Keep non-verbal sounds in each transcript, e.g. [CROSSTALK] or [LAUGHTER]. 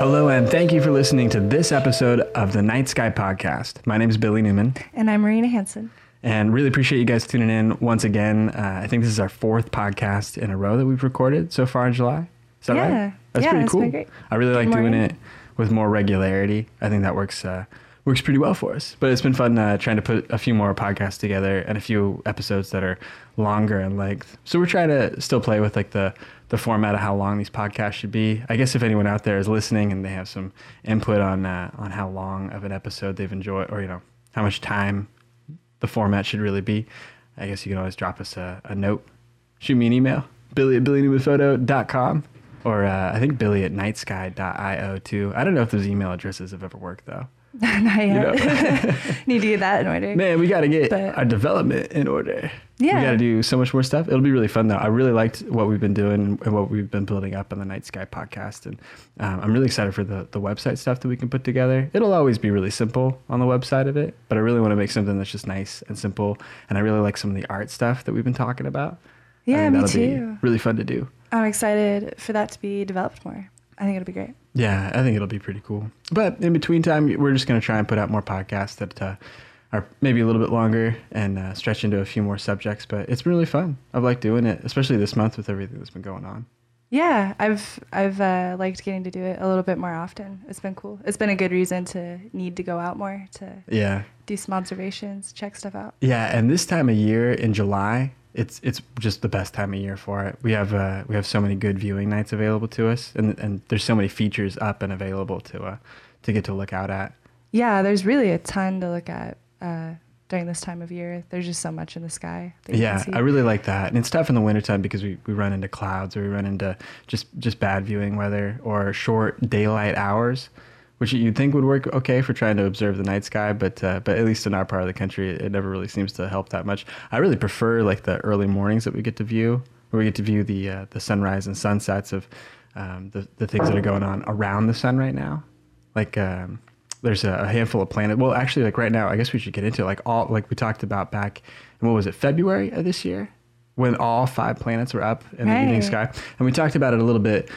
Hello, and thank you for listening to this episode of the Night Sky Podcast. My name is Billy Newman, And I'm Marina Hansen. and really appreciate you guys tuning in once again. Uh, I think this is our fourth podcast in a row that we've recorded so far in July. Is that Yeah. right? That's Yeah, pretty cool. I really like doing it with more regularity. I think that works uh, works pretty well for us. But it's been fun uh, trying to put a few more podcasts together and a few episodes that are longer in length. So we're trying to still play with like the the format of how long these podcasts should be. I guess if anyone out there is listening and they have some input on uh, on how long of an episode they've enjoyed, or you know how much time the format should really be, I guess you can always drop us a, a note. Shoot me an email, billy at billynewmanphoto.com or uh, I think billy at nightsky.io too. I don't know if those email addresses have ever worked though. [LAUGHS] Not yet. know. [LAUGHS] Need to get that in order. Man, we got to get But- our development in order. Yeah. We got to do so much more stuff. It'll be really fun though. I really liked what we've been doing and what we've been building up on the Night Sky podcast. And um, I'm really excited for the, the website stuff that we can put together. It'll always be really simple on the website of it, but I really want to make something that's just nice and simple. And I really like some of the art stuff that we've been talking about. Yeah, me too. really fun to do. I'm excited for that to be developed more. I think it'll be great. Yeah, I think it'll be pretty cool. But in between time, we're just going to try and put out more podcasts that uh, are maybe a little bit longer and uh, stretch into a few more subjects. But it's been really fun. I've liked doing it, especially this month with everything that's been going on. Yeah, I've I've uh, liked getting to do it a little bit more often. It's been cool. It's been a good reason to need to go out more to Yeah, do some observations, check stuff out. yeah. And this time of year in July, it's it's just the best time of year for it. We have uh, we have so many good viewing nights available to us, and and there's so many features up and available to uh, to get to look out at. Yeah, there's really a ton to look at uh, during this time of year. There's just so much in the sky. That you Yeah, can see. I really like that. And it's tough in the wintertime because we, we run into clouds or we run into just, just bad viewing weather or short daylight hours, which you'd think would work okay for trying to observe the night sky, but uh, but at least in our part of the country, it never really seems to help that much. I really prefer like the early mornings that we get to view, where we get to view the uh, the sunrise and sunsets of um, the the things that are going on around the sun right now. Like um, there's a handful of planets. Well, actually, like right now, I guess we should get into it. like all like we talked about back in what was it February of this year when all five planets were up in the evening sky, and we talked about it a little bit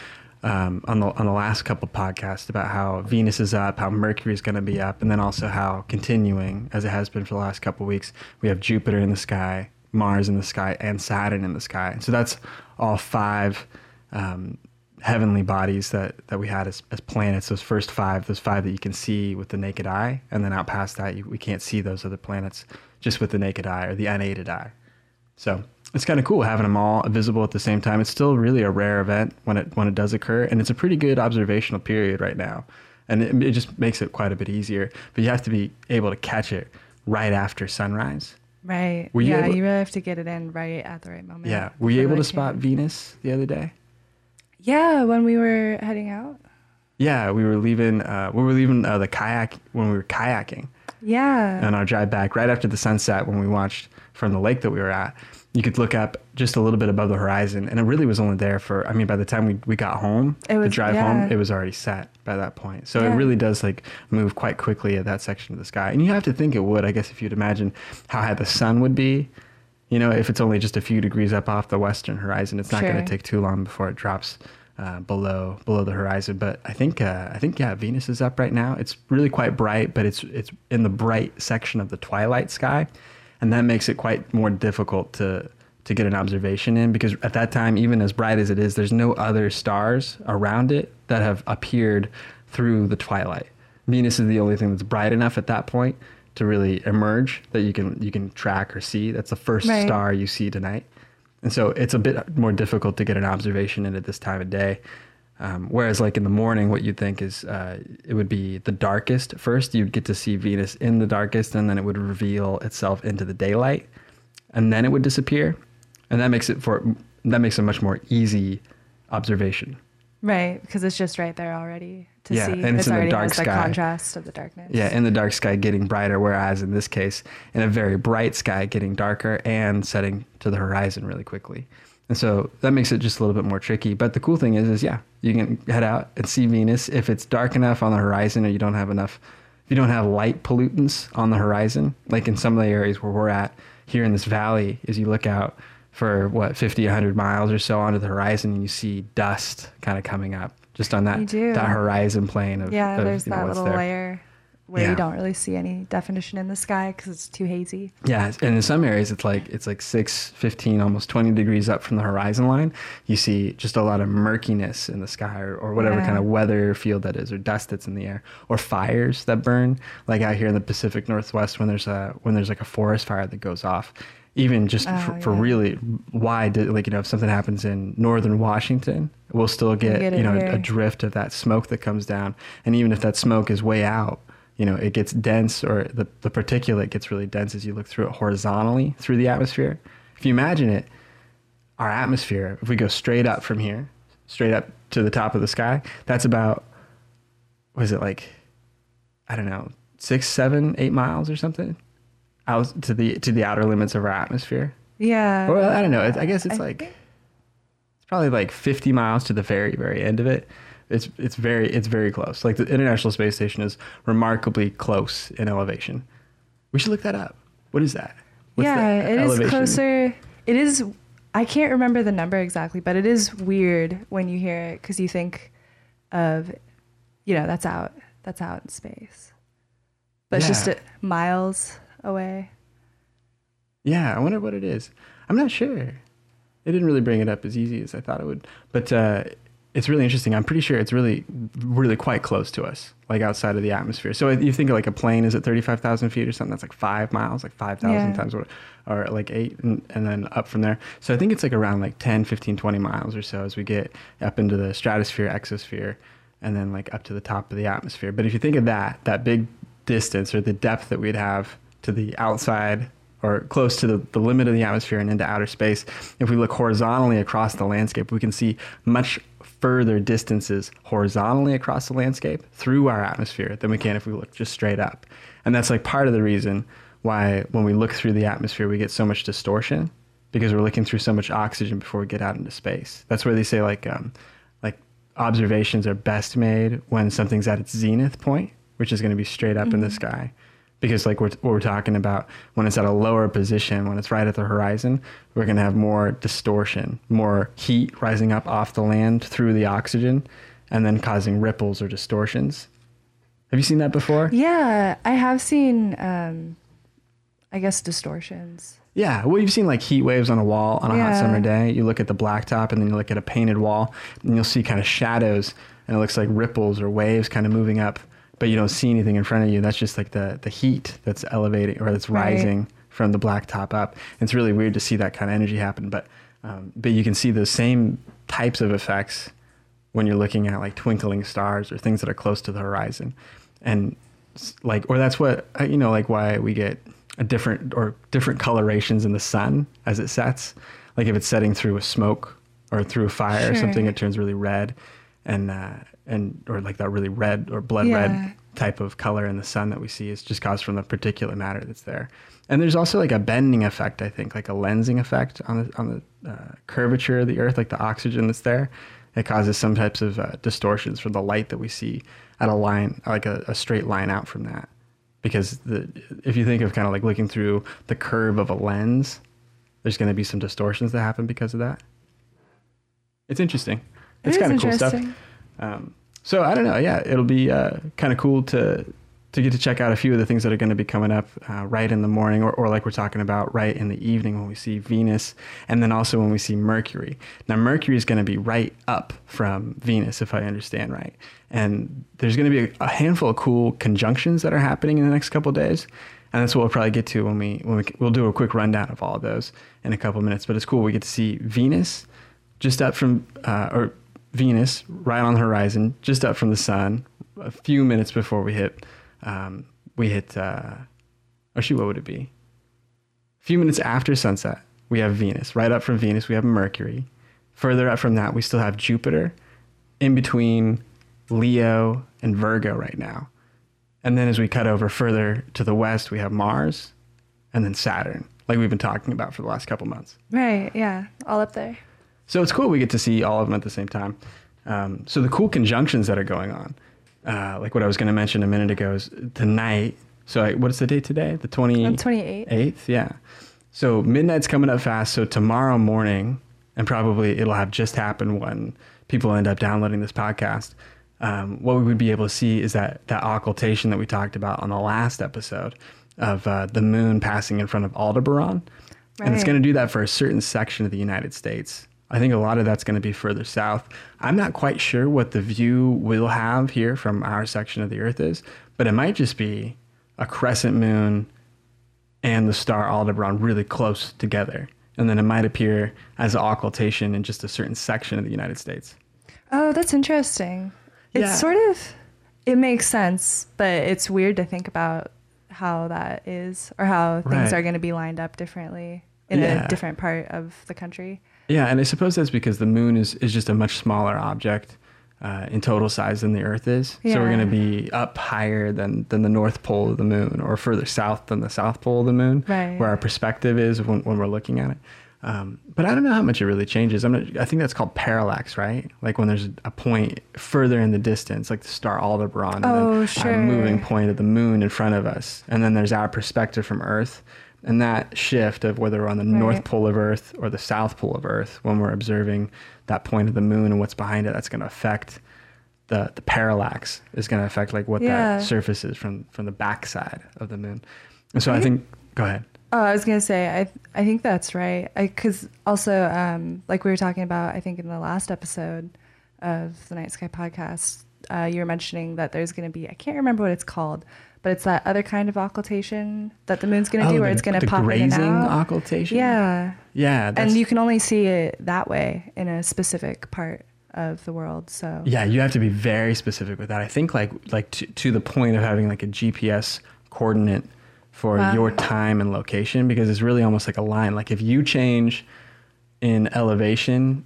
um, on the on the last couple podcasts about how Venus is up, how Mercury is going to be up, and then also how continuing as it has been for the last couple weeks, we have Jupiter in the sky, Mars in the sky, and Saturn in the sky. So that's all five. Um, heavenly bodies that, that we had as, as planets, those first five, those five that you can see with the naked eye, and then out past that, you, we can't see those other planets just with the naked eye or the unaided eye. So it's kind of cool having them all visible at the same time. It's still really a rare event when it when it does occur, and it's a pretty good observational period right now, and it, it just makes it quite a bit easier. But you have to be able to catch it right after sunrise. Right. Were you yeah, able- you really have to get it in right at the right moment. Yeah, were you able to spot. Venus the other day? Yeah, when we were heading out. Yeah, we were leaving. Uh, we were leaving uh, the kayak when we were kayaking. Yeah. on our drive back right after the sunset when we watched from the lake that we were at you could look up just a little bit above the horizon and it really was only there for i mean by the time we, we got home It the drive yeah. home it was already set by that point so it really does like move quite quickly at that section of the sky and you have to think it would i guess if you'd imagine how high the sun would be you know if it's only just a few degrees up off the western horizon it's not going to take too long before it drops uh, below below the horizon. But I think uh, I think yeah, Venus is up right now. It's really quite bright, but it's it's in the bright section of the twilight sky, and that makes it quite more difficult to to get an observation in because at that time, even as bright as it is, there's no other stars around it that have appeared through the twilight. Venus is the only thing that's bright enough at that point to really emerge that you can you can track or see. That's the first Right. star you see tonight. And so it's a bit more difficult to get an observation in at this time of day. Um, whereas, like in the morning, what you'd think is uh, it would be the darkest first. You'd get to see Venus in the darkest, and then it would reveal itself into the daylight, and then it would disappear. And that makes it for that makes a much more easy observation. Right, because it's just right there already to Yeah, see. and it's in the dark has the sky. contrast of the darkness. Yeah, in the dark sky getting brighter, whereas in this case, in a very bright sky getting darker and setting to the horizon really quickly. And so that makes it just a little bit more tricky. But the cool thing is, is yeah, you can head out and see Venus if it's dark enough on the horizon or you don't have enough, if you don't have light pollutants on the horizon, like in some of the areas where we're at here in this valley, as you look out for what 50, 100 miles or so onto the horizon and you see dust kind of coming up just on that that horizon plane of Yeah, of, there's you know, that little there. layer where Yeah. you don't really see any definition in the sky because it's too hazy. Yeah, and in some areas it's like it's like 6, 15, almost 20 degrees up from the horizon line. You see just a lot of murkiness in the sky or, or whatever Yeah. kind of weather field that is or dust that's in the air or fires that burn like out here in the Pacific Northwest when there's a when there's like a forest fire that goes off. Even just Oh, for, for really wide like you know if something happens in northern Washington, we'll still get, get you know here. a drift of that smoke that comes down and even if that smoke is way out you know it gets dense or the, the particulate gets really dense as you look through it horizontally through the atmosphere. If you imagine it our atmosphere if we go straight up from here straight up to the top of the sky that's about was it like i don't know six seven eight miles or something out to the to the outer limits of our atmosphere. Yeah. or i don't know i guess it's I like think- it's probably like 50 miles to the very very end of it it's it's very it's very close like the international space station is remarkably close in elevation we should look that up what is that What's yeah, it is elevation? closer. It is. I can't remember the number exactly, but it is weird when you hear it because you think of, you know, that's out. That's out in space, but it's just Yeah. miles away. yeah i wonder what it is i'm not sure it didn't really bring it up as easy as i thought it would but uh it's really interesting. I'm pretty sure it's really, really quite close to us, like outside of the atmosphere. So you think of like a plane is at 35,000 feet or something, that's like five miles, like 5,000 Yeah. times what, or like eight, and, and then up from there. So I think it's like around like 10, 15, 20 miles or so as we get up into the stratosphere, exosphere, and then like up to the top of the atmosphere. But if you think of that, that big distance or the depth that we'd have to the outside or close to the, the limit of the atmosphere and into outer space, if we look horizontally across the landscape, we can see much further distances horizontally across the landscape through our atmosphere than we can if we look just straight up. And that's like part of the reason why when we look through the atmosphere, we get so much distortion because we're looking through so much oxygen before we get out into space. That's where they say like, um, like observations are best made when something's at its zenith point, which is going to be straight up in the sky because like we're, what we're talking about when it's at a lower position when it's right at the horizon we're going to have more distortion more heat rising up off the land through the oxygen and then causing ripples or distortions have you seen that before Yeah, I have seen. Um, I guess distortions. Yeah, well, you've seen like heat waves on a wall on a hot summer day. You look at the blacktop and then you look at a painted wall and you'll see kind of shadows and it looks like ripples or waves kind of moving up, but you don't see anything in front of you. That's just like the, the heat that's elevating or that's Right. rising from the blacktop up. And it's really weird to see that kind of energy happen, but, um, but you can see those same types of effects when you're looking at like twinkling stars or things that are close to the horizon and like or that's what uh, you know like why we get a different or different colorations in the sun as it sets like if it's setting through a smoke or through a fire or something it turns really red and uh and or like that really red or blood Yeah. red type of color in the sun that we see is just caused from the particulate matter that's there. And there's also like a bending effect i think like a lensing effect on the on the uh, curvature of the earth like the oxygen that's there. It causes some types of uh, distortions from the light that we see at a line like a, a straight line out from that. Because the if you think of kind of like looking through the curve of a lens there's going to be some distortions that happen because of that. It's interesting. It it's kind of cool stuff. Um, so I don't know. Yeah, it'll be uh, kind of cool to to get to check out a few of the things that are going to be coming up uh, right in the morning, or, or like we're talking about right in the evening when we see Venus, and then also when we see Mercury. Now Mercury is going to be right up from Venus, if I understand right, and there's going to be a, handful of cool conjunctions that are happening in the next couple days. And that's what we'll probably get to when we when we we'll do a quick rundown of all of those in a couple minutes. But it's cool. We get to see Venus just up from uh, or Venus right on the horizon, just up from the sun, a few minutes before we hit um, we hit uh, oh shoot, what would it be? A few minutes after sunset, we have Venus. Right up from Venus, we have Mercury. Further up from that, we still have Jupiter. In between Leo and Virgo right now. And then as we cut over further to the west, we have Mars and then Saturn, like we've been talking about for the last couple months. Right. Yeah. All up there. So it's cool we get to see all of them at the same time. Um, so the cool conjunctions that are going on, uh, like what I was going to mention a minute ago, is tonight. So I, what is the date today? The twenty I'm 28. eighth. Yeah. So midnight's coming up fast. So tomorrow morning, and probably it'll have just happened when people end up downloading this podcast, um, what we would be able to see is that that occultation that we talked about on the last episode of uh, the moon passing in front of Aldebaran. And it's going to do that for a certain section of the United States. I think a lot of that's going to be further south. I'm not quite sure what the view we'll have here from our section of the Earth is, but it might just be a crescent moon and the star Aldebaran really close together. And then it might appear as an occultation in just a certain section of the United States. Oh, that's interesting. Yeah. It's sort of it makes sense, but it's weird to think about how that is or how things Right. are going to be lined up differently in Yeah. a different part of the country. Yeah, and I suppose that's because the moon is, is just a much smaller object uh, in total size than the Earth is. Yeah. So we're going to be up higher than, than the North Pole of the moon or further south than the South Pole of the moon, Right. where our perspective is when, when we're looking at it. Um, but I don't know how much it really changes. I'm not, I think that's called parallax, right? Like when there's a point further in the distance, like the star Aldebaran, and Oh, then sure. a moving point of the moon in front of us, and then there's our perspective from Earth. And that shift of whether we're on the north pole of Earth or the south pole of Earth, when we're observing that point of the moon and what's behind it, that's going to affect the the parallax is going to affect like what Yeah. that surface is from from the backside of the moon. And so I, I think, go ahead. Oh, I was gonna say I I think that's right. I because also um, like we were talking about I think in the last episode of the Night Sky podcast, uh, you were mentioning that there's gonna be I can't remember what it's called, but it's that other kind of occultation that the moon's gonna Oh, do where the- it's gonna the pop in and grazing out. occultation. Yeah, yeah, and you can only see it that way in a specific part of the world. So Yeah, you have to be very specific with that. I think like like to, to the point of having like a GPS coordinate for Wow. your time and location because it's really almost like a line. Like if you change in elevation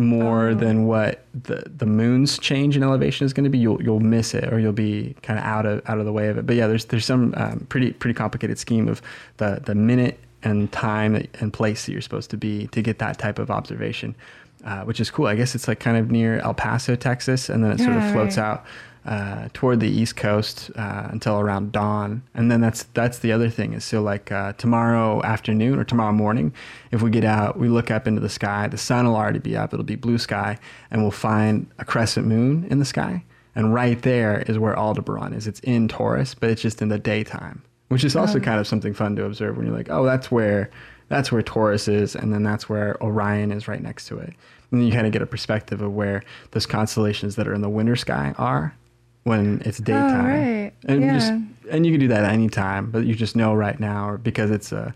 more Oh. than what the the moon's change in elevation is going to be, you'll you'll miss it or you'll be kind of out of out of the way of it. But yeah, there's there's some um, pretty pretty complicated scheme of the the minute and time and place that you're supposed to be to get that type of observation, uh, which is cool. I guess it's like kind of near El Paso, Texas, and then it sort of floats right. out uh, toward the east coast uh, until around dawn, and then that's that's the other thing is so like uh, tomorrow afternoon or tomorrow morning, if we get out, we look up into the sky, the sun will already be up, it'll be blue sky, and we'll find a crescent moon in the sky, and right there is where Aldebaran is. It's in Taurus, but it's just in the daytime, which is also Oh. kind of something fun to observe when you're like, oh, that's where that's where Taurus is, and then that's where Orion is right next to it. And then you kind of get a perspective of where those constellations that are in the winter sky are when it's daytime. Oh, right. And you just and you can do that at any time, but you just know right now, or because it's a,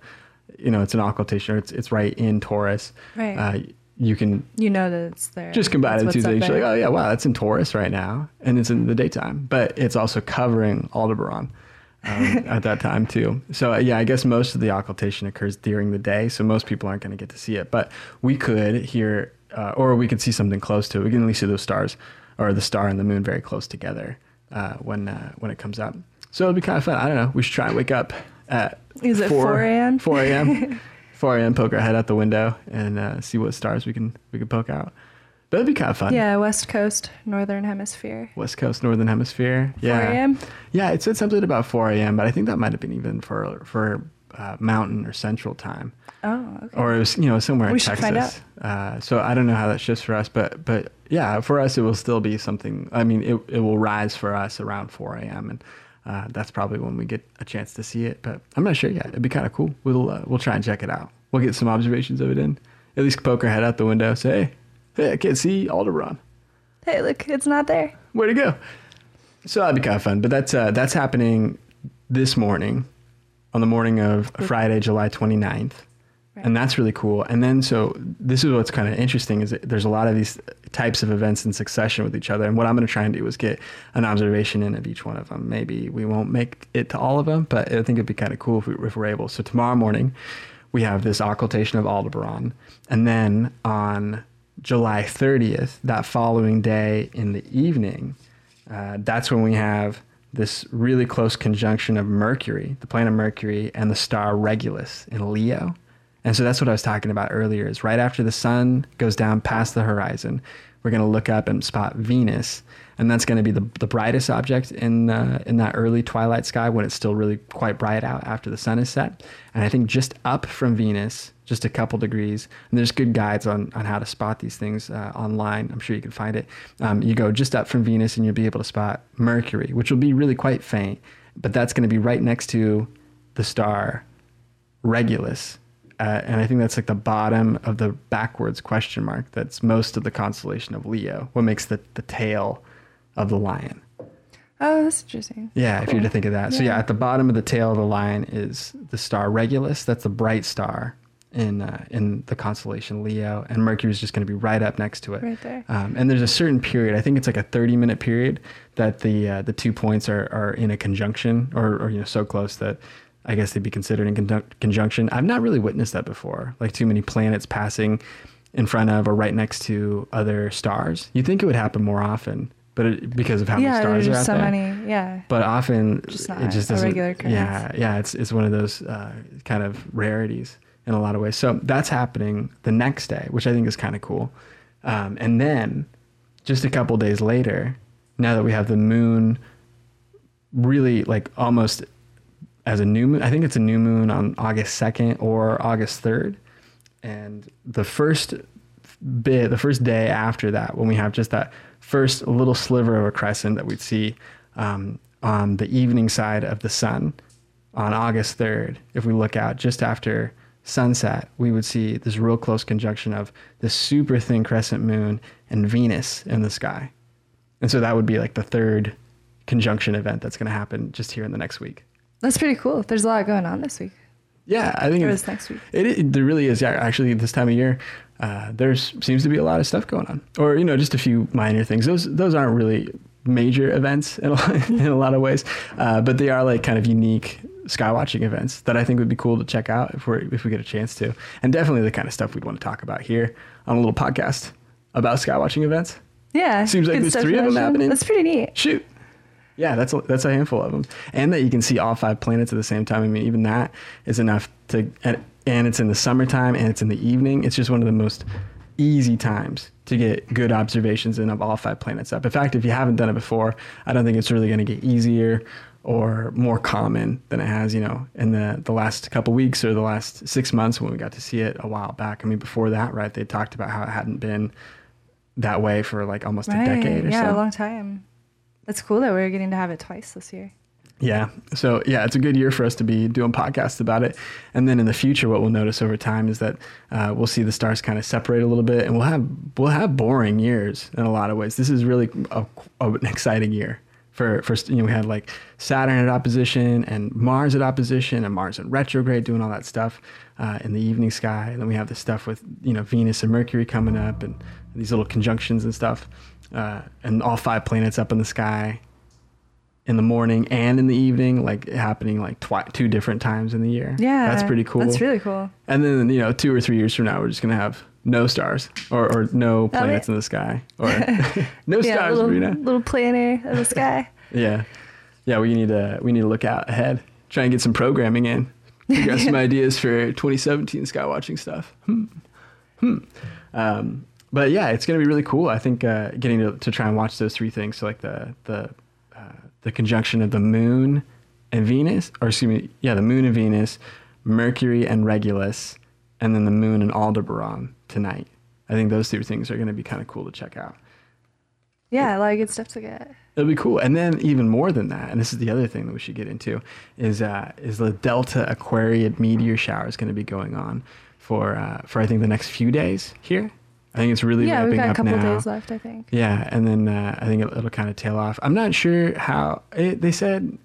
you know, it's an occultation, or it's it's right in Taurus. Right. Uh, you can you know that it's there. just combine two things. You're like, oh yeah, wow, that's in Taurus right now, and it's in the daytime, but it's also covering Aldebaran um, [LAUGHS] at that time too. So uh, yeah, I guess most of the occultation occurs during the day, so most people aren't going to get to see it. But we could hear, uh, or we could see something close to it. We can at least see those stars, or the star and the moon, very close together uh, when uh, when it comes up. So it'll be kind of fun. I don't know. We should try and wake up at Is it 4 a.m.? 4 a.m. 4 a.m. [LAUGHS] Poke our head out the window and uh, see what stars we can we can poke out. But it'd be kind of fun. Yeah, West Coast, Northern Hemisphere. West Coast, Northern Hemisphere. Yeah. 4 a.m. Yeah, it said something about 4 a.m., but I think that might have been even for for uh, Mountain or Central Time, Oh, okay. or it was you know somewhere in We should Texas. Uh, so I don't know how that shifts for us, but but yeah, for us it will still be something. I mean, it it will rise for us around 4 a.m. and. Uh, that's probably when we get a chance to see it, but I'm not sure yet. It'd be kind of cool. We'll uh, we'll try and check it out. We'll get some observations of it in. At least poke our head out the window, say, "Hey, I can't see Aldebaran." hey, look, it's not there. Where'd it go? So that'd be kind of fun. But that's uh, that's happening this morning, on the morning of [LAUGHS] Friday, July 29th. Right. And that's really cool. And then, so this is what's kind of interesting is there's a lot of these types of events in succession with each other. And what I'm going to try and do is get an observation in of each one of them. Maybe we won't make it to all of them, but I think it'd be kind of cool if, we, if we're able. So tomorrow morning, we have this occultation of Aldebaran. And then on July 30th, that following day in the evening, uh, that's when we have this really close conjunction of Mercury, the planet Mercury, and the star Regulus in Leo. And so that's what I was talking about earlier is right after the sun goes down past the horizon, we're going to look up and spot Venus, and that's going to be the, the brightest object in uh, in that early twilight sky when it's still really quite bright out after the sun is set. And I think just up from Venus, just a couple degrees, and there's good guides on on how to spot these things uh, online. I'm sure you can find it. Um, you go just up from Venus, and you'll be able to spot Mercury, which will be really quite faint, but that's going to be right next to the star Regulus. Uh, and I think that's like the bottom of the backwards question mark. That's most of the constellation of Leo. What makes the, the tail of the lion? Oh, that's interesting. Yeah, if you're to think of that. So yeah, Yeah. at the bottom of the tail of the lion is the star Regulus. That's the bright star in uh, in the constellation Leo, and Mercury is just going to be right up next to it. Right there. Um, and there's a certain period. I think it's like a 30 minute period that the uh, the two points are, are in a conjunction, or, or you know so close that I guess they'd be considered in conjunc- conjunction. I've not really witnessed that before. Like too many planets passing in front of or right next to other stars. You think it would happen more often, but it, because of how yeah, many stars are out so there many. Yeah. but often Just it just doesn't. regular occurrence. yeah, yeah, it's it's one of those uh, kind of rarities in a lot of ways. So that's happening the next day, which I think is kind of cool. Um, and then just a couple days later, now that we have the moon, really like almost as a new moon. I think it's a new moon on August second or August third, and the first bit, the first day after that, when we have just that first little sliver of a crescent that we'd see um, on the evening side of the sun on August 3rd, if we look out just after sunset, we would see this real close conjunction of this super thin crescent moon and Venus in the sky. And so that would be like the third conjunction event that's going to happen just here in the next week. That's pretty cool. There's a lot going on this week. Yeah, I think Or it's, next week. It, it there really is. Yeah, actually, this time of year, uh, there's seems to be a lot of stuff going on, or you know, just a few minor things. Those those aren't really major events in a, lot- [LAUGHS] in a lot of ways, uh, but they are like kind of unique skywatching events that I think would be cool to check out if we if we get a chance to, and definitely the kind of stuff we'd want to talk about here on a little podcast about skywatching events. Yeah. Seems like there's three of them happening. That's pretty neat. Shoot. Yeah, that's a, that's a handful of them, and that you can see all five planets at the same time. I mean, even that is enough to, and, and it's in the summertime and it's in the evening. It's just one of the most easy times to get good observations in of all five planets up. In fact, if you haven't done it before, I don't think it's really going to get easier or more common than it has, you know, in the the last couple weeks or the last six months when we got to see it a while back. I mean, before that, right? They talked about how it hadn't been that way for like almost a decade or yeah, so. Yeah, a long time. That's cool that we're getting to have it twice this year. Yeah. So yeah, it's a good year for us to be doing podcasts about it. And then in the future, what we'll notice over time is that uh, we'll see the stars kind of separate a little bit, and we'll have we'll have boring years in a lot of ways. This is really a, a- an exciting year for for you know we had like Saturn at opposition and Mars at opposition and Mars in retrograde doing all that stuff uh, in the evening sky, and then we have the stuff with you know Venus and Mercury coming up and these little conjunctions and stuff, uh, and all five planets up in the sky in the morning and in the evening, like happening like twi- two different times in the year. Yeah. that's pretty cool. That's really cool. And then you know, two or three years from now, we're just gonna have no stars or, or no planets in the sky or [LAUGHS] [LAUGHS] no yeah, stars, little, Marina. little planner in the sky. [LAUGHS] Yeah, yeah. We need to we need to look out ahead, try and get some programming in. Figure out some ideas for 2017 sky watching stuff. Hmm. Hmm. Um, but yeah, it's gonna be really cool. I think uh, getting to, to try and watch those three things, so like the the uh, the conjunction of the moon and Venus, or excuse me, yeah, the moon and Venus, Mercury and Regulus, and then the moon and Aldebaran tonight. I think those three things are going to be kind of cool to check out. Yeah, a lot of good stuff to get. It'll be cool. And then even more than that, and this is the other thing that we should get into, is uh, is the Delta Aquariid meteor shower is going to be going on for uh, for I think the next few days here. I think it's really yeah, we've got a up couple now. days left, I think. Yeah, and then uh, I think it'll, it'll kind of tail off. I'm not sure how it, they said.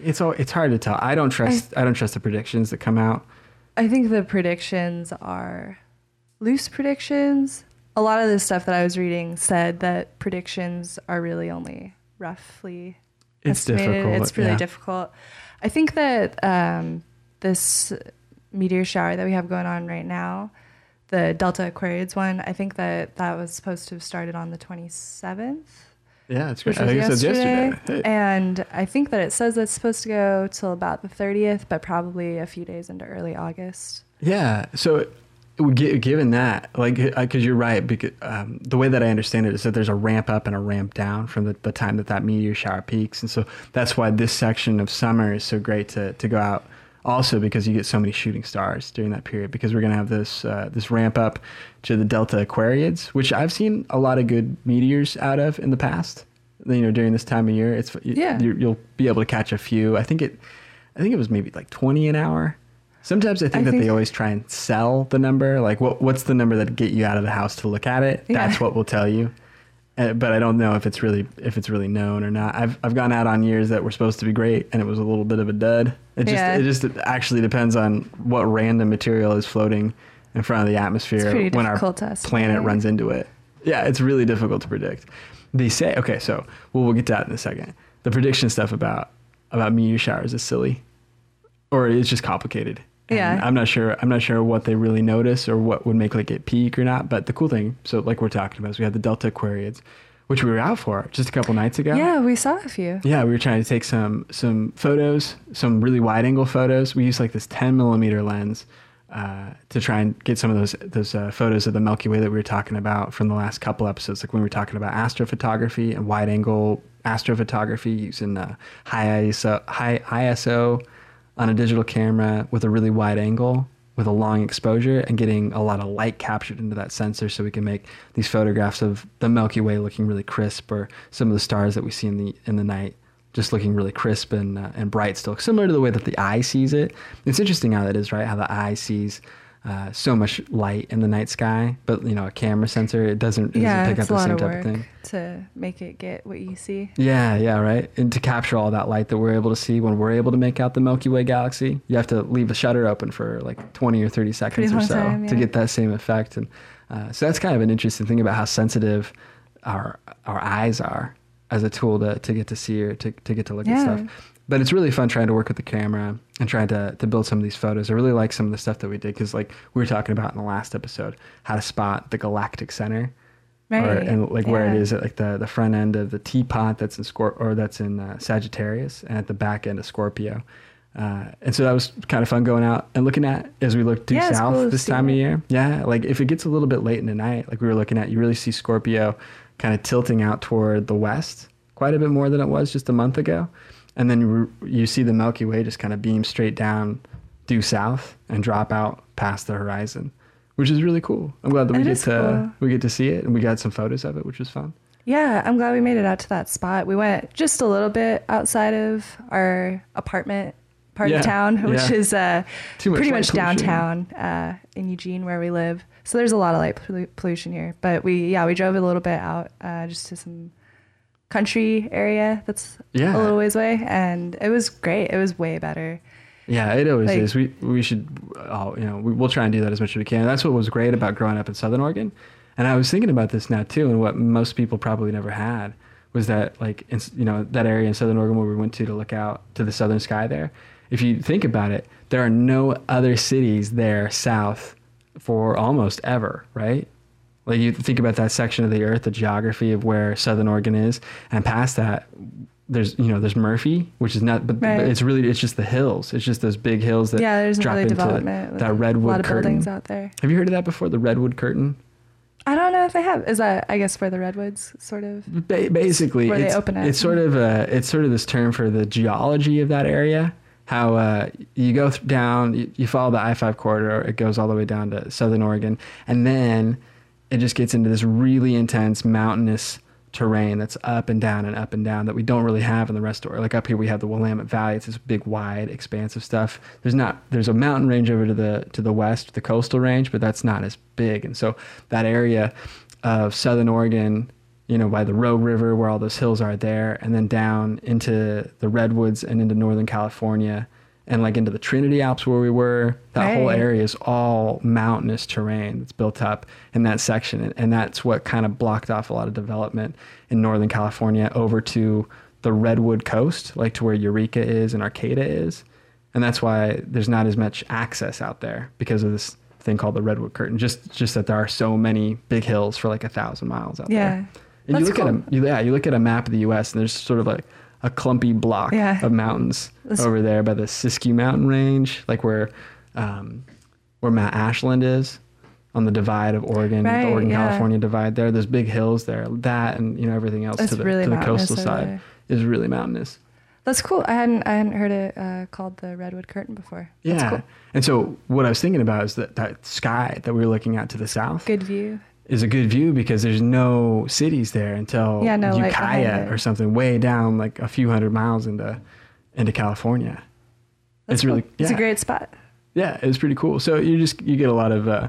It's all. It's hard to tell. I don't trust. I, don't trust the predictions that come out. I think the predictions are loose predictions. A lot of the stuff that I was reading said that predictions are really only roughly It's estimated. difficult. It's really yeah. difficult. I think that um, this meteor shower that we have going on right now, the Delta Aquariids one, I think that that was supposed to have started on the 27th, Yeah, it's great. I think it says yesterday. yesterday. Hey. And I think that it says it's supposed to go till about the 30th, but probably a few days into early August. Yeah. So given that, like, because you're right, because um, the way that I understand it is that there's a ramp up and a ramp down from the, the time that that meteor shower peaks, and so that's why this section of summer is so great to to go out. Also, because you get so many shooting stars during that period, because we're gonna have this uh, this ramp up to the Delta Aquariids, which I've seen a lot of good meteors out of in the past. You know, during this time of year, it's Yeah. you, you'll be able to catch a few. I think it, I think it was maybe like twenty an hour. Sometimes I think I that they always try and sell the number. Like, what what's the number that get you out of the house to look at it? Yeah. That's what we'll tell you. Uh, but I don't know if it's really if it's really known or not. I've I've gone out on years that were supposed to be great and it was a little bit of a dud. It just Yeah. it just actually depends on what random material is floating in front of the atmosphere when our difficult to estimate. planet runs into it. Yeah, it's really difficult to predict. They say okay, so well we'll get to that in a second. The prediction stuff about about meteor showers is silly, or it's just complicated. And Yeah. I'm not sure. I'm not sure what they really notice or what would make like it peak or not. But the cool thing, so like we're talking about, is we had the Delta Aquariids, which we were out for just a couple nights ago. Yeah, we saw a few. Yeah, we were trying to take some some photos, some really wide angle photos. We used like this 10 millimeter lens uh, to try and get some of those those uh, photos of the Milky Way that we were talking about from the last couple episodes, like when we were talking about astrophotography and wide angle astrophotography using uh, high ISO, high ISO on a digital camera with a really wide angle with a long exposure and getting a lot of light captured into that sensor so we can make these photographs of the Milky Way looking really crisp or some of the stars that we see in the in the night just looking really crisp and uh, and bright still similar to the way that the eye sees it. It's interesting how that is, right? How the eye sees uh, so much light in the night sky, but you know, a camera sensor it doesn't, it doesn't Yeah, pick up the same of type of thing. to make it get what you see. Yeah, yeah, right. And to capture all that light that we're able to see when we're able to make out the Milky Way galaxy, you have to leave a shutter open for like 20 or 30 seconds Pretty or so time, to get that same effect. And uh, so that's kind of an interesting thing about how sensitive our our eyes are as a tool to, to get to see or to, to get to look Yeah. at stuff. But it's really fun trying to work with the camera and trying to, to build some of these photos. I really like some of the stuff that we did because, like we were talking about in the last episode, how to spot the galactic center or, Right. and like where it is at like the, the front end of the teapot that's in Scor- or that's in uh, Sagittarius and at the back end of Scorpio. Uh, and so that was kind of fun going out and looking at as we look due Yeah, south cool this time of year. Yeah, like if it gets a little bit late in the night, like we were looking at, you really see Scorpio kind of tilting out toward the west quite a bit more than it was just a month ago. And then you, you see the Milky Way just kind of beam straight down due south and drop out past the horizon, which is really cool. I'm glad that we get to cool. we get to see it and we got some photos of it, which was fun. Yeah, I'm glad we made it out to that spot. We went just a little bit outside of our apartment part Yeah, of town, [LAUGHS] which yeah. is uh, much pretty much downtown uh, in Eugene, where we live. So there's a lot of light pollution here. But we, yeah, we drove a little bit out uh, just to some country area that's Yeah. a little ways away, and it was great. It was way better. Yeah, it always Like- is. We we should, oh, you know, we, we'll try and do that as much as we can. That's what was great about growing up in Southern Oregon. And I was thinking about this now too, and what most people probably never had was that like in, you know that area in Southern Oregon where we went to to look out to the southern sky there. If you think about it, there are no other cities there south for almost ever, right? Like you think about that section of the earth, the geography of where Southern Oregon is, and past that, there's you know there's Murphy, which is not, but, Right. but it's really it's just the hills. It's just those big hills that yeah, there's drop really into development. that redwood a lot of curtain. buildings out there. Have you heard of that before? The redwood curtain. I don't know if I have. Is that I guess where the redwoods sort of? Ba- basically, Where they it's, open it. it's sort of a, it's sort of this term for the geology of that area. How uh, you go th- down, you, you follow the I five corridor, it goes all the way down to Southern Oregon, and then it just gets into this really intense mountainous terrain that's up and down and up and down that we don't really have in the rest of Oregon. Like up here, we have the Willamette Valley. It's this big, wide, expansive stuff. There's not. There's a mountain range over to the to the west, the coastal range, but that's not as big. And so that area of Southern Oregon, you know, by the Rogue River, where all those hills are there, and then down into the redwoods and into Northern California, and like into the Trinity Alps where we were. That whole area is all mountainous terrain that's built up in that section, and, and that's what kind of blocked off a lot of development in Northern California over to the Redwood Coast, like to where Eureka is and Arcata is, and that's why there's not as much access out there because of this thing called the Redwood Curtain. Just just that there are so many big hills for like a thousand miles out Yeah. there. And That's you look cool. at a you, yeah, you look at a map of the U.S. and there's sort of like a clumpy block Yeah. of mountains That's- over there by the Siskiyou Mountain Range, like where um, where Mount Ashland is. on the divide of Oregon, Right, the Oregon yeah. California divide. There, there's big hills there. That and you know everything else It's to the, really to the coastal side there. is really mountainous. That's cool. I hadn't I hadn't heard it uh, called the Redwood Curtain before. That's Yeah. cool. And so what I was thinking about is that that sky that we were looking at to the south Good view. Is a good view because there's no cities there until Yeah, no Ukiah or something way down like a few hundred miles into into California. That's it's really cool. It's a great spot. Yeah, it was pretty cool. So you just you get a lot of, uh,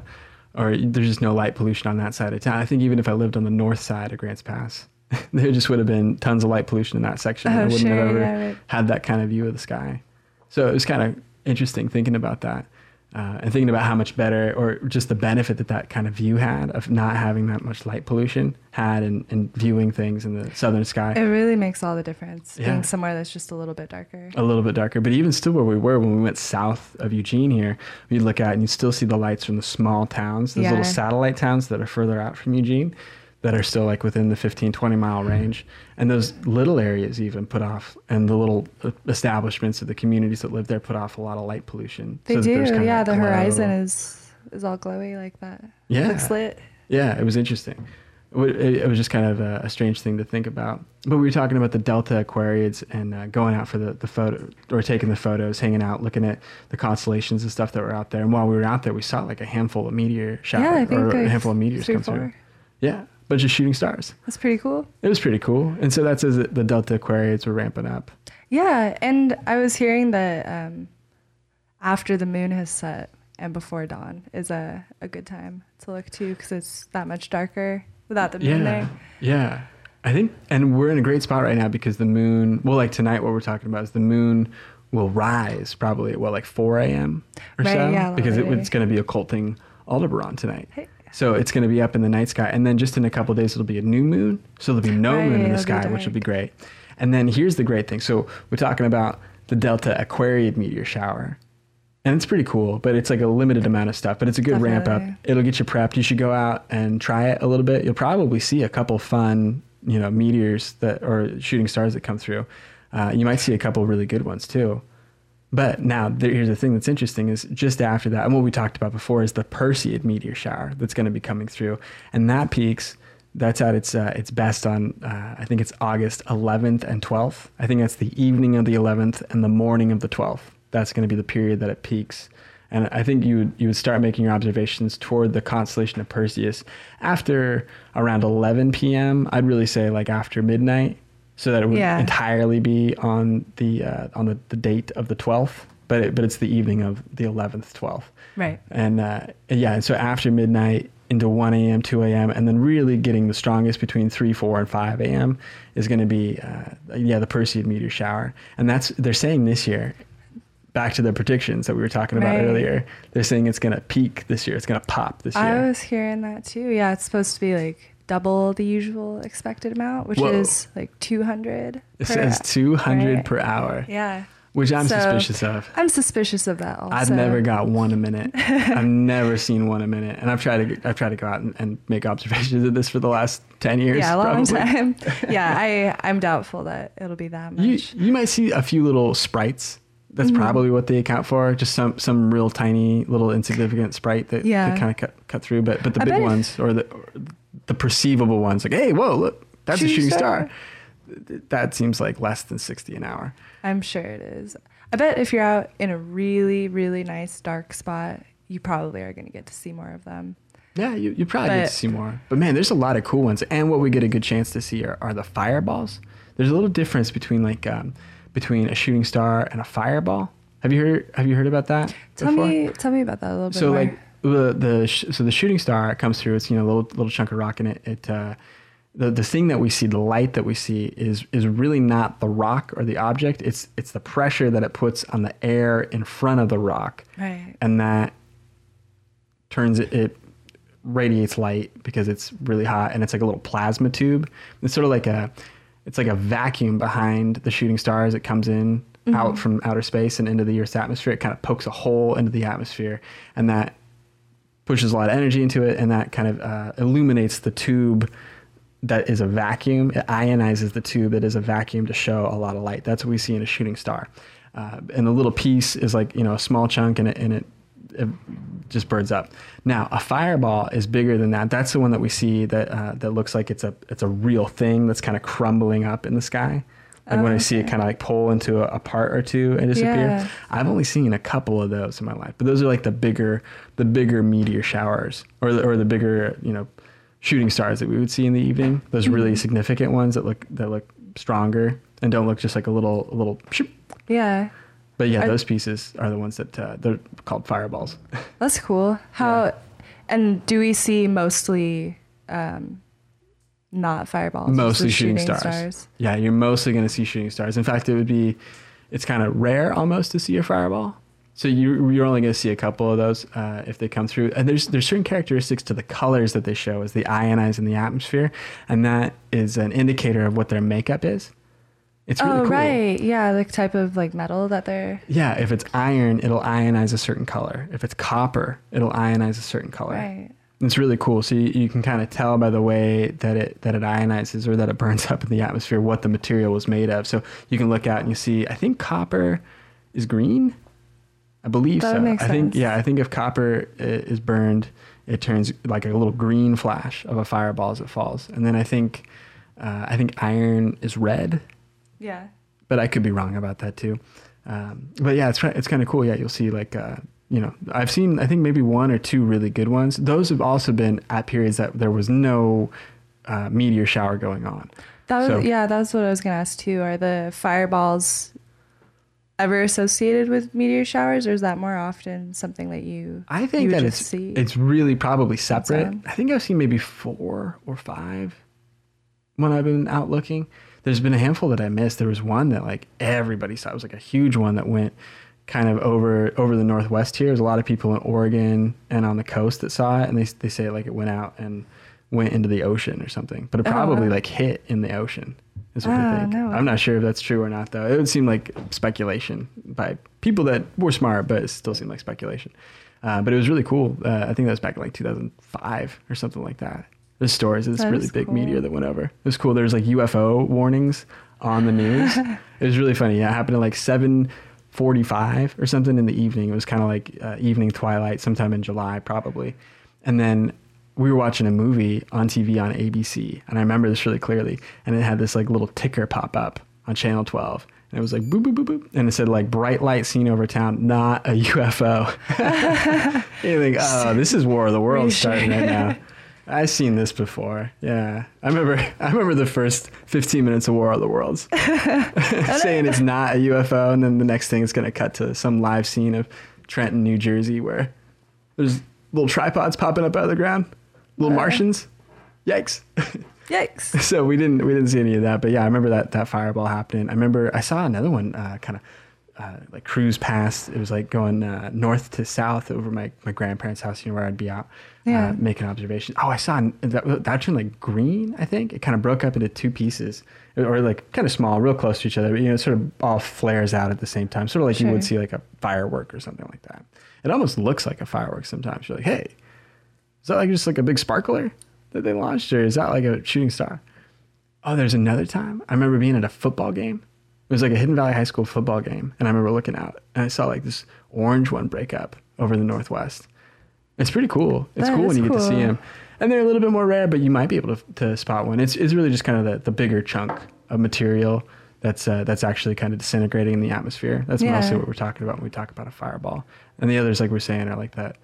or there's just no light pollution on that side of town. I think even if I lived on the north side of Grants Pass, [LAUGHS] there just would have been tons of light pollution in that section. and I Oh, wouldn't have sure, ever yeah, right. had that kind of view of the sky. So it was kind of interesting thinking about that. Uh, and thinking about how much better, or just the benefit that that kind of view had of not having that much light pollution had and, in viewing things in the southern sky. It really makes all the difference Yeah. being somewhere that's just a little bit darker. a little bit darker. But even still, where we were when we went south of Eugene here, you look at and you still see the lights from the small towns, those Yeah. little satellite towns that are further out from Eugene, that are still like within the 15, 20 mile range. And those little areas even put off, and the little uh, establishments of the communities that live there put off a lot of light pollution. They so do. Yeah, the horizon is is all glowy like that. Yeah. Looks lit. Yeah, it was interesting. It wa- It it was just kind of a, a strange thing to think about. But we were talking about the Delta Aquariids and uh, going out for the, the photo or taking the photos, hanging out, looking at the constellations and stuff that were out there. And while we were out there, we saw like a handful of meteor shower yeah, I think or a handful of meteors come through. Yeah, bunch of shooting stars. That's pretty cool. It was pretty cool. And so that's as the Delta Aquariids were ramping up. Yeah, and I was hearing that um, after the moon has set and before dawn is a, a good time to look too because it's that much darker without the moon yeah, there. yeah. I think, and we're in a great spot right now because the moon. Well, like tonight, what we're talking about is the moon will rise probably at what like 4 a.m. or Right, so yeah, because it, it's going to be a occulting Aldebaran tonight. Hey. So it's going to be up in the night sky, and then just in a couple of days it'll be a new moon. So there'll be no Right, moon in the sky, which will be great. And then here's the great thing. So we're talking about the Delta Aquariid meteor shower. And it's pretty cool, but it's like a limited amount of stuff. But it's a good ramp up. It'll get you prepped. You should go out and try it a little bit. You'll probably see a couple fun, you know, meteors that or shooting stars that come through. Uh, you might see a couple really good ones too. But now here's the thing that's interesting is just after that, and what we talked about before is the Perseid meteor shower that's going to be coming through, and that peaks. That's at its uh, its best on uh, I think it's August 11th and 12th. I think that's the evening of the 11th and the morning of the 12th. That's going to be the period that it peaks. And I think you would, you would start making your observations toward the constellation of Perseus after around 11 p.m. I'd really say like after midnight, so that it would Yeah. entirely be on the uh, on the, the date of the 12th. But it, but it's the evening of the 11th, 12th. Right. And uh, yeah, and so after midnight into 1 a.m., 2 a.m., and then really getting the strongest between 3, 4, and 5 a.m. is going to be, uh, yeah, the Perseid meteor shower. And that's, they're saying this year, back to the predictions that we were talking about Right. earlier, they're saying it's going to peak this year. It's going to pop this I year. I was hearing that too. Yeah, it's supposed to be like double the usual expected amount, which Whoa. is like 200. It says 200 right? per hour, Yeah. which I'm So- suspicious of. I'm suspicious of that also. I've never got one a minute. [LAUGHS] I've never seen one a minute, and I've tried to I've tried to go out and, and make observations of this for the last ten years. Yeah, a long probably. time. [LAUGHS] yeah, I I'm doubtful that it'll be that much. you might see a few little sprites. That's Mm-hmm. probably what they account for. Just some some real tiny little insignificant sprite that, Yeah. that kind of cut cut through. But but the I big ones or the or the perceivable ones, like hey, whoa, look, that's a Shooting star. star. That seems like less than sixty an hour. I'm sure it is. I bet if you're out in a really really nice dark spot, you probably are going to get to see more of them. Yeah, you, you probably get to see more. But man, there's a lot of cool ones. And what we get a good chance to see are, are the fireballs. There's a little difference between like um, between a shooting star and a fireball. Have you heard Have you heard about that? Tell before? me tell me about that a little bit So more. like the the sh- so the shooting star comes through. It's you know a little little chunk of rock and it. It uh, the the thing that we see, the light that we see, is is really not the rock or the object. It's it's the pressure that it puts on the air in front of the rock right. and that turns it, it radiates light because it's really hot and it's like a little plasma tube it's sort of like a it's like a vacuum behind the shooting star as it comes in out from outer space and into the earth's atmosphere it kind of pokes a hole into the atmosphere and that pushes a lot of energy into it and that kind of uh, illuminates the tube that is a vacuum it ionizes the tube that is a vacuum to show a lot of light that's what we see in a shooting star uh, and the little piece is like you know a small chunk and it, and it it just burns up. Now, a fireball is bigger than that. That's the one that we see that uh, that looks like it's a it's a real thing that's kind of crumbling up in the sky. Like when I see it kind of like pull into a, a part or two and disappear. Yeah. I've only seen a couple of those in my life, but those are like the bigger the bigger meteor showers or the, or the bigger you know shooting stars that we would see in the evening. Those really Mm-hmm. significant ones that look that look stronger and don't look just like a little a little. shoop. Yeah. But yeah, I- those pieces are the ones that uh, they're called fireballs. [LAUGHS] That's cool. How and do we see mostly um not fireballs? mostly the shooting, stars. Yeah, you're mostly going to see shooting stars. In fact, it would be, it's kind of rare almost to see a fireball. So you, you're only going to see a couple of those uh, if they come through. And there's there's certain characteristics to the colors that they show as they ionize in the atmosphere, and that is an indicator of what their makeup is. It's really oh cool. right. Yeah, the type of like metal that they're Yeah, if it's iron, it'll ionize a certain color. If it's copper, it'll ionize a certain color. right. It's really cool. So you, you can kind of tell by the way that it that it ionizes or that it burns [LAUGHS] up in the atmosphere what the material was made of. So you can look out and you see. I think copper is green. I believe That so. makes I think sense. yeah. I think if copper is burned, it turns like a little green flash of a fireball as it falls. And then I think uh, I think iron is red Yeah. but I could be wrong about that too. Um, but yeah, it's it's kind of cool. Yeah, you'll see like uh, you know I've seen I think maybe one or two really good ones. Those have also been at periods that there was no uh, meteor shower going on. That was So- yeah, that's what I was gonna ask too. Are the fireballs ever associated with meteor showers or is that more often something that you I think you that it's see? it's really probably separate. I think I've seen maybe four or five when I've been out looking. There's been a handful that I missed. There was one that like everybody saw. It was like a huge one that went kind of over over the northwest here. There's a lot of people in Oregon and on the coast that saw it, and they they say like it went out and went into the ocean or something. But it Oh, probably wow. like hit in the ocean. Is what Ah, they think. no. I'm not sure if that's true or not though. It would seem like speculation by people that were smart, but it still seemed like speculation. Uh, but it was really cool. Uh, I think that was back in like 2005 or something like that. There's stories of this really big cool. meteor that went over. It was cool. There was like UFO warnings on the news. [LAUGHS] it was really funny. Yeah, it happened at like 7:45 or something in the evening. It was kind of like uh, evening twilight, sometime in July probably. And then we were watching a movie on TV on ABC, and I remember this really clearly. And it had this like little ticker pop up on channel 12. And it was like boop boop boop boop, and it said like bright light seen over town, not a UFO. you think, oh, this is War of the Worlds starting right now. [LAUGHS] I've seen this before. Yeah, I remember. [LAUGHS] I remember the first 15 minutes of War of the Worlds, [LAUGHS] [LAUGHS] saying it's not a UFO, and then the next thing is going to cut to some live scene of Trenton, New Jersey, where there's little tripods popping up out of the ground, little Uh. Martians. Yikes! Yikes. so we didn't we didn't see any of that, but yeah, I remember that that fireball happening. I remember I saw another one uh, kind of. Uh, like cruise past, it was like going uh, north to south over my, my grandparents' house, you know, where I'd be out Yeah. uh, making observations. Oh, I saw that, that turned like green, I think. It kind of broke up into two pieces, or like kind of small, real close to each other, but you know, it sort of all flares out at the same time, sort of like you would see like a firework or something like that. It almost looks like a firework sometimes. You're like, hey, is that like just like a big sparkler that they launched, or is that like a shooting star? Oh, there's another time. I remember being at a football game. It was like a Hidden Valley High School football game, and I remember looking out and I saw like this orange one break up over the northwest. It's pretty cool. It's That cool when you get to see them, and they're a little bit more rare, but you might be able to, to spot one. It's it's really just kind of the, the bigger chunk of material that's uh, that's actually kind of disintegrating in the atmosphere. That's mostly what we're talking about when we talk about a fireball. And the others, like we're saying, are like that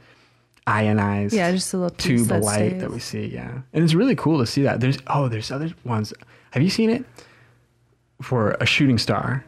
ionized Yeah, just a little tube of light stays. that we see. Yeah, and it's really cool to see that. There's oh, there's other ones. Have you seen it? For a shooting star,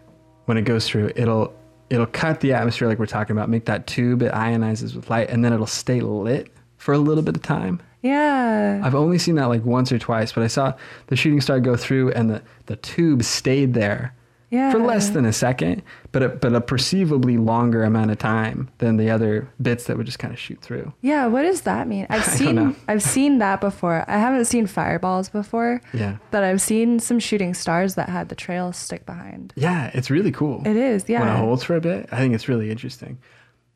when it goes through, it'll it'll cut the atmosphere like we're talking about, make that tube. It ionizes with light, and then it'll stay lit for a little bit of time. Yeah. I've only seen that like once or twice, but I saw the shooting star go through, and the the tube stayed there yeah. for less than a second, but a, but a perceivably longer amount of time than the other bits that would just kind of shoot through. Yeah, what does that mean? [LAUGHS] I've I don't know. seen I've seen that before. I haven't seen fireballs before, Yeah. but I've seen some shooting stars that had the trail stick behind. Yeah, it's really cool. It is, When it yeah. holds for a bit, I think it's really interesting.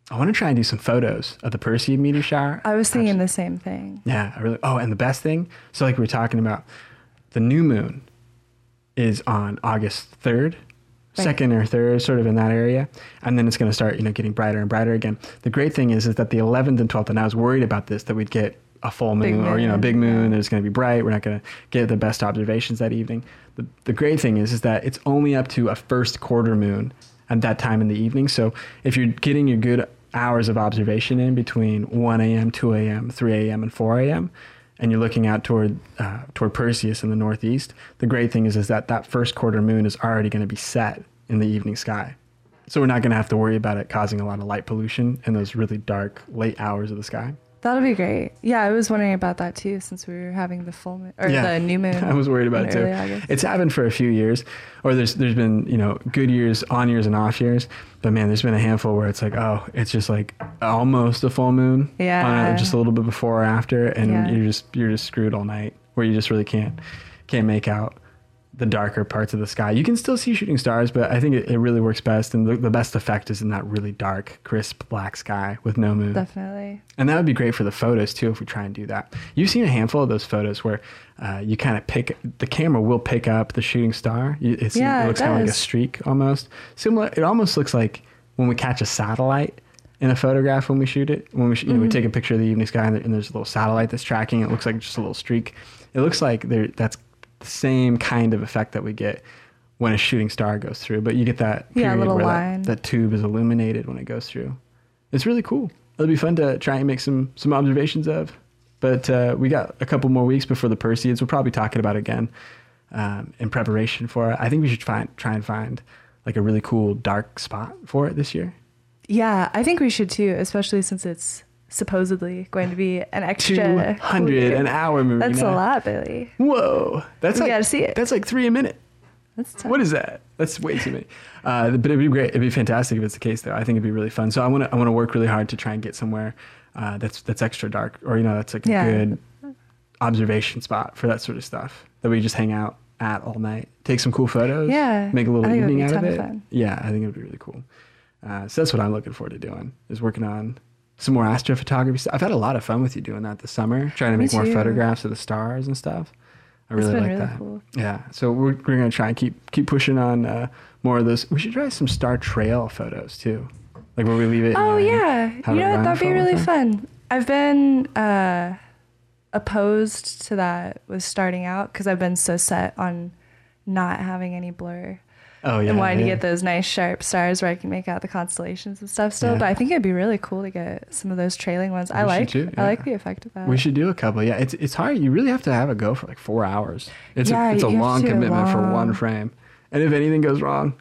I want to try and do some photos of the Perseid meteor shower. I was thinking the same thing. Yeah, I really. Oh, and the best thing. So, like we were talking about, the new moon is on August third. Right. second or third, sort of in that area, and then it's going to start, you know, getting brighter and brighter again. The great thing is, is that the 11th and 12th, and I was worried about this, that we'd get a full moon, Big or you know, a big moon. that it's going to be bright. We're not going to get the best observations that evening. The, the great thing is, is that it's only up to a first quarter moon at that time in the evening. So if you're getting your good hours of observation in between 1 a.m., 2 a.m., 3 a.m., and 4 a.m., and you're looking out toward uh, toward Perseus in the northeast, the great thing is is that that first quarter moon is already going to be set in the evening sky. So we're not going to have to worry about it causing a lot of light pollution in those really dark late hours of the sky. That'll be great. Yeah, I was wondering about that too, since we were having the full moon or Yeah. the new moon. [LAUGHS] I was worried about it too. August. It's happened for a few years, or there's there's been you know good years, on years, and off years. But man, there's been a handful where it's like, oh, it's just like almost a full moon. Yeah. on just a little bit before or after, and Yeah. you're just you're just screwed all night, where you just really can't can't make out the darker parts of the sky. You can still see shooting stars, but I think it, it really works best, and the, the best effect is in that really dark, crisp black sky with no moon. Definitely. And that would be great for the photos too if we try and do that. You've seen a handful of those photos where uh, you kind of pick the camera will pick up the shooting star. It's, Yeah, it looks kind of like a streak almost. Similar. It almost looks like when we catch a satellite in a photograph when we shoot it. When we sh- you know, we Mhm. take a picture of the evening sky and, and there's a little satellite that's tracking. It looks like just a little streak. It looks like there that's the same kind of effect that we get when a shooting star goes through. But you get that Yeah, period little where line. That, that tube is illuminated when it goes through. It's really cool. It'll be fun to try and make some some observations of. But uh, we got a couple more weeks before the Perseids. We'll probably talk it about again um, in preparation for it. I think we should find try and find like a really cool dark spot for it this year. Yeah, I think we should too, especially since it's supposedly going to be an extra Two hundred an hour movie. That's now. a lot, Billy. Whoa, that's We like gotta see it. That's like three a minute. That's tough. What is that? That's way too many. Uh, but it'd be great. It'd be fantastic if it's the case, though. I think it'd be really fun. So I want to I want to work really hard to try and get somewhere uh, that's that's extra dark, or you know, that's like a good observation spot for that sort of stuff that we just hang out at all night, take some cool photos, Yeah, make a little it would evening out of ton of it. Yeah, I think it'd be really cool. Uh, so that's what I'm looking forward to doing is working on some more astrophotography stuff. I've had a lot of fun with you doing that this summer, trying to make more photographs of the stars and stuff. I really like really that. cool. Yeah, so we're, we're gonna try and keep keep pushing on uh, more of those. We should try some star trail photos too, like where we leave it. Oh yeah, you know what? That'd be really time. fun. I've been uh, opposed to that with starting out because I've been so set on not having any blur Oh yeah, and wanting yeah. to get those nice sharp stars where I can make out the constellations and stuff still. Yeah. But I think it'd be really cool to get some of those trailing ones. I We should like too, I like the effect of that. We should do a couple. Yeah, it's it's hard. You really have to have it go for like four hours. It's Yeah, a, it's a long a commitment for one frame. And if anything goes wrong,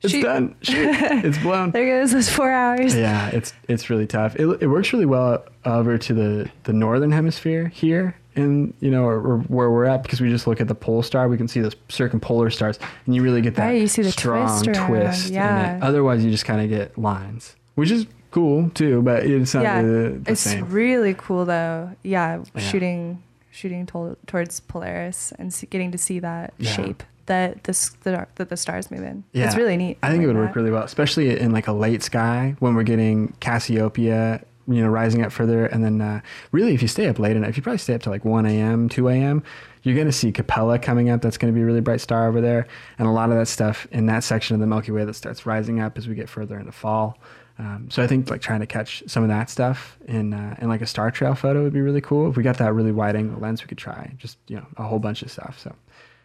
it's Shoot. done. [LAUGHS] Shoot, it's blown. there goes those four hours. yeah, it's it's really tough. It, it works really well over to the the northern hemisphere here in you know or, or where we're at because we just look at the pole star. We can see those circumpolar stars, and you really get that Right, you see the strong twist around, twist. in it. yeah. Otherwise, you just kind of get lines, which is cool too, but it's not Yeah, the, the it's same. really cool though. Yeah, Yeah. shooting shooting towards Polaris and getting to see that Yeah. shape that this the, that the stars move in. Yeah. It's really neat. I think it would like work really well, especially in like a late sky when we're getting Cassiopeia, you know, rising up further. And then uh, really, if you stay up late enough, if you probably stay up to like 1 a.m., 2 a.m., you're going to see Capella coming up. That's going to be a really bright star over there. And a lot of that stuff in that section of the Milky Way that starts rising up as we get further into fall. Um, so I think like trying to catch some of that stuff in uh, in like a star trail photo would be really cool. If we got that really wide angle lens, we could try just you know a whole bunch of stuff. So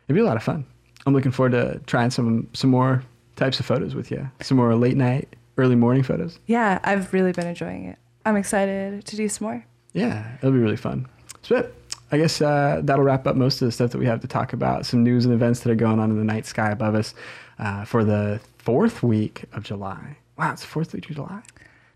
it'd be a lot of fun. I'm looking forward to trying some some more types of photos with you. Some more late night, early morning photos. Yeah, I've really been enjoying it. I'm excited to do some more. Yeah, it'll be really fun. So I guess uh, that'll wrap up most of the stuff that we have to talk about. Some news and events that are going on in the night sky above us uh, for the fourth week of July. Wow, it's the fourth week of July.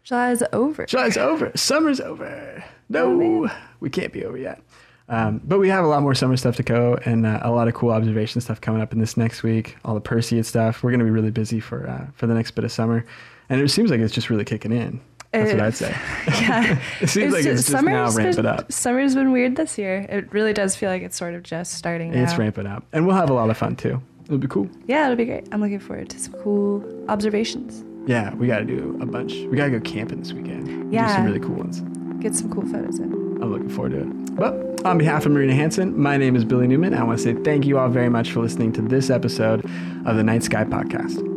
July is over. July's over. Summer's over. No, Oh, we can't be over yet. Um, but we have a lot more summer stuff to go and uh, a lot of cool observation stuff coming up in this next week. All the Perseid stuff. We're going to be really busy for uh, for the next bit of summer, and it seems like it's just really kicking in. That's what I'd say. [LAUGHS] yeah, [LAUGHS] It seems like it's just now ramping been, up. Summer's been weird this year. It really does feel like it's sort of just starting. It's ramping up, and we'll have a lot of fun too. It'll be cool. Yeah, it'll be great. I'm looking forward to some cool observations. Yeah, we got to do a bunch. We got to go camping this weekend. Yeah. Do some really cool ones. Get some cool photos in. I'm looking forward to it. But on behalf of Marina Hansen, my name is Billy Newman. I want to say thank you all very much for listening to this episode of the Night Sky Podcast.